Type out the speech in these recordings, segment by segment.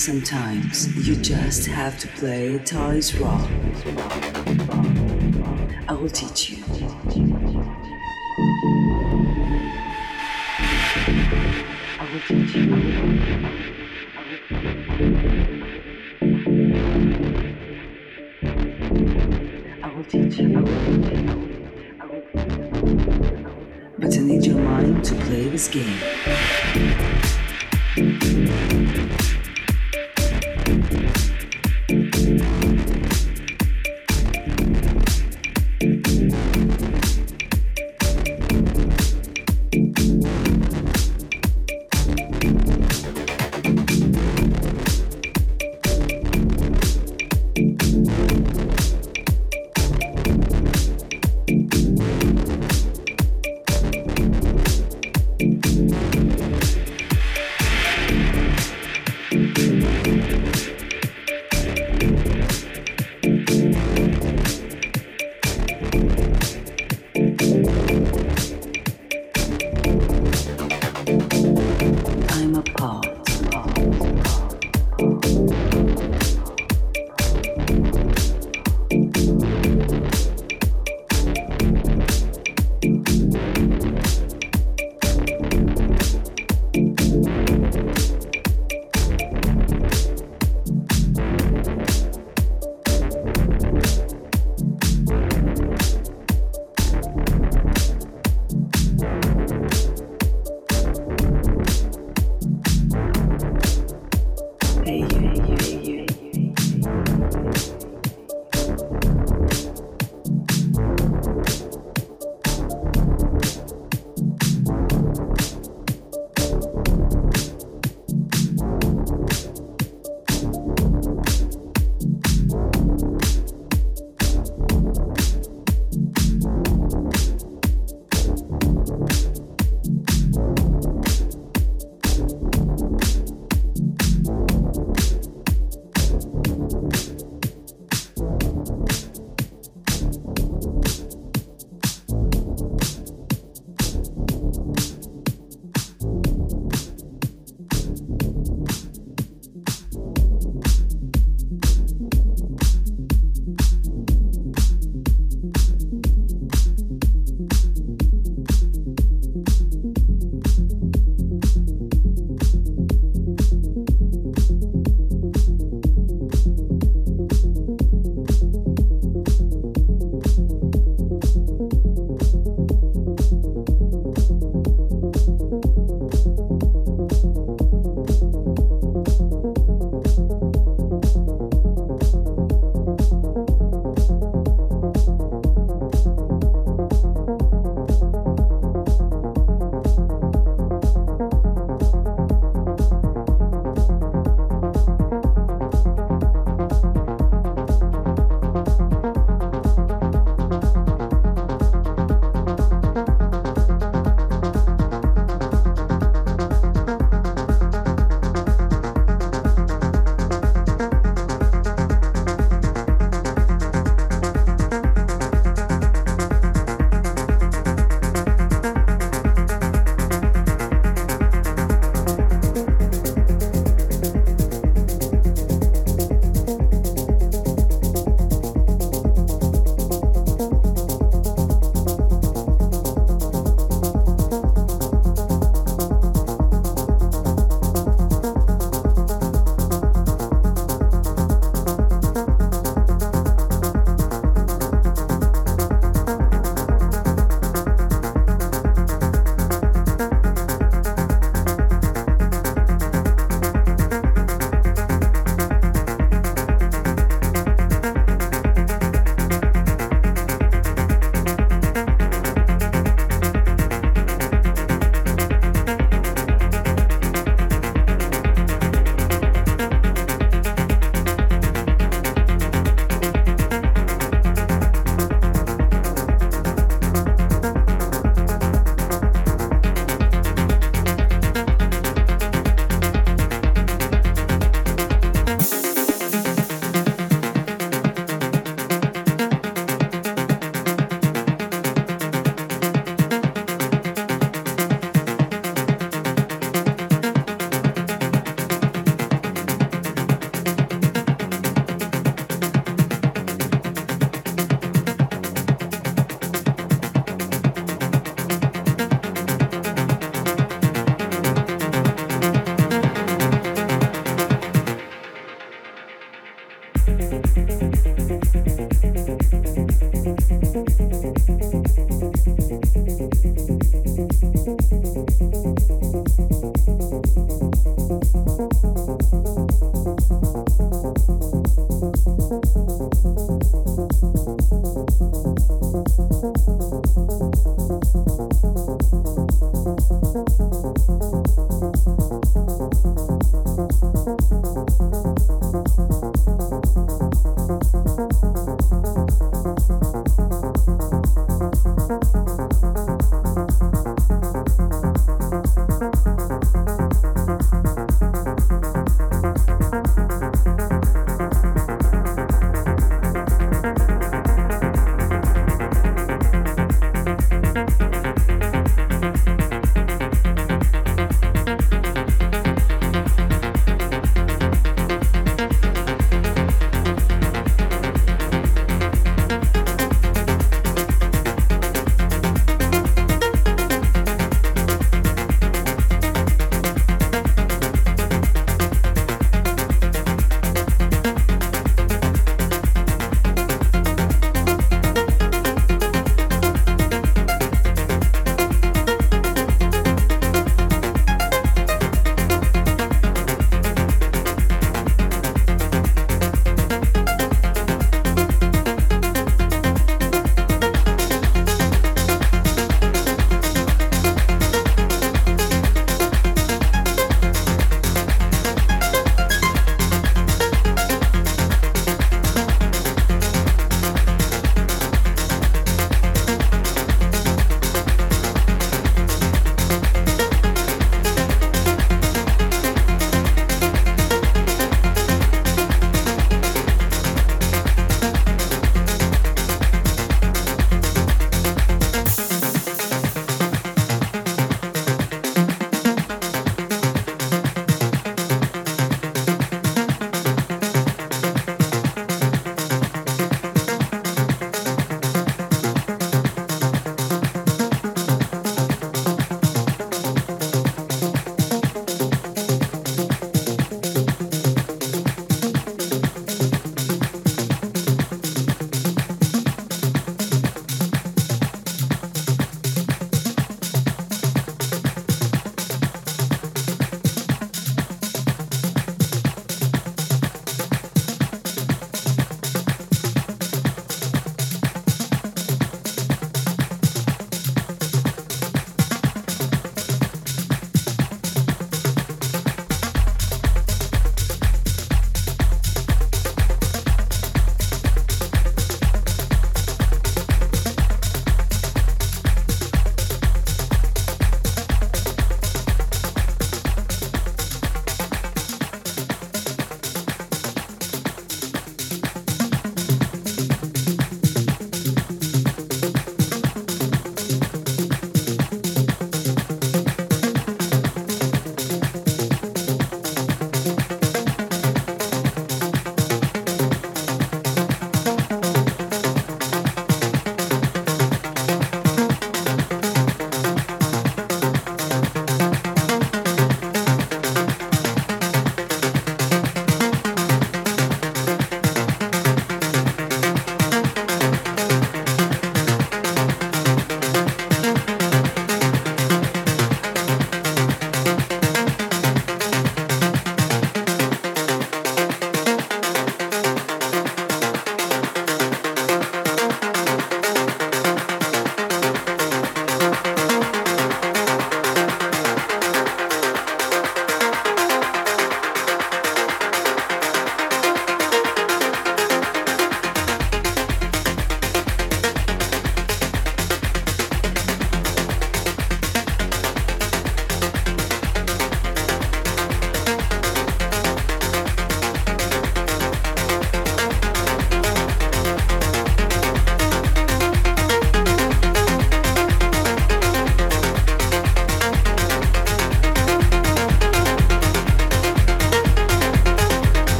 Sometimes you just have to play toys raw. I will teach you. I will teach you. I will teach you. But I need your mind to play this game.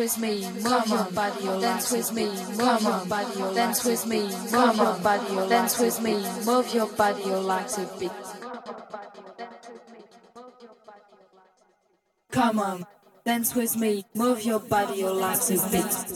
With me, move your body, your dance with me, move your body, your dance with me, move your body, your dance with me, move your body, your legs a bit. Come on, dance with me, move your body, your legs a bit.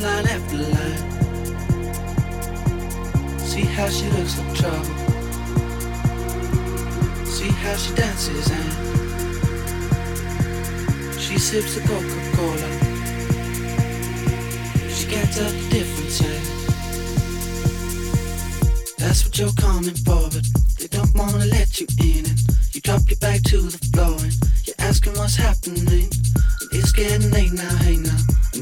line after line. See how she looks like trouble. See how she dances and she sips a Coca Cola. She gets a different the difference. Yeah. That's what you're coming for, but they don't wanna let you in. And you drop your back to the floor and you're asking what's happening. It's getting late now, hey now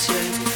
silencio.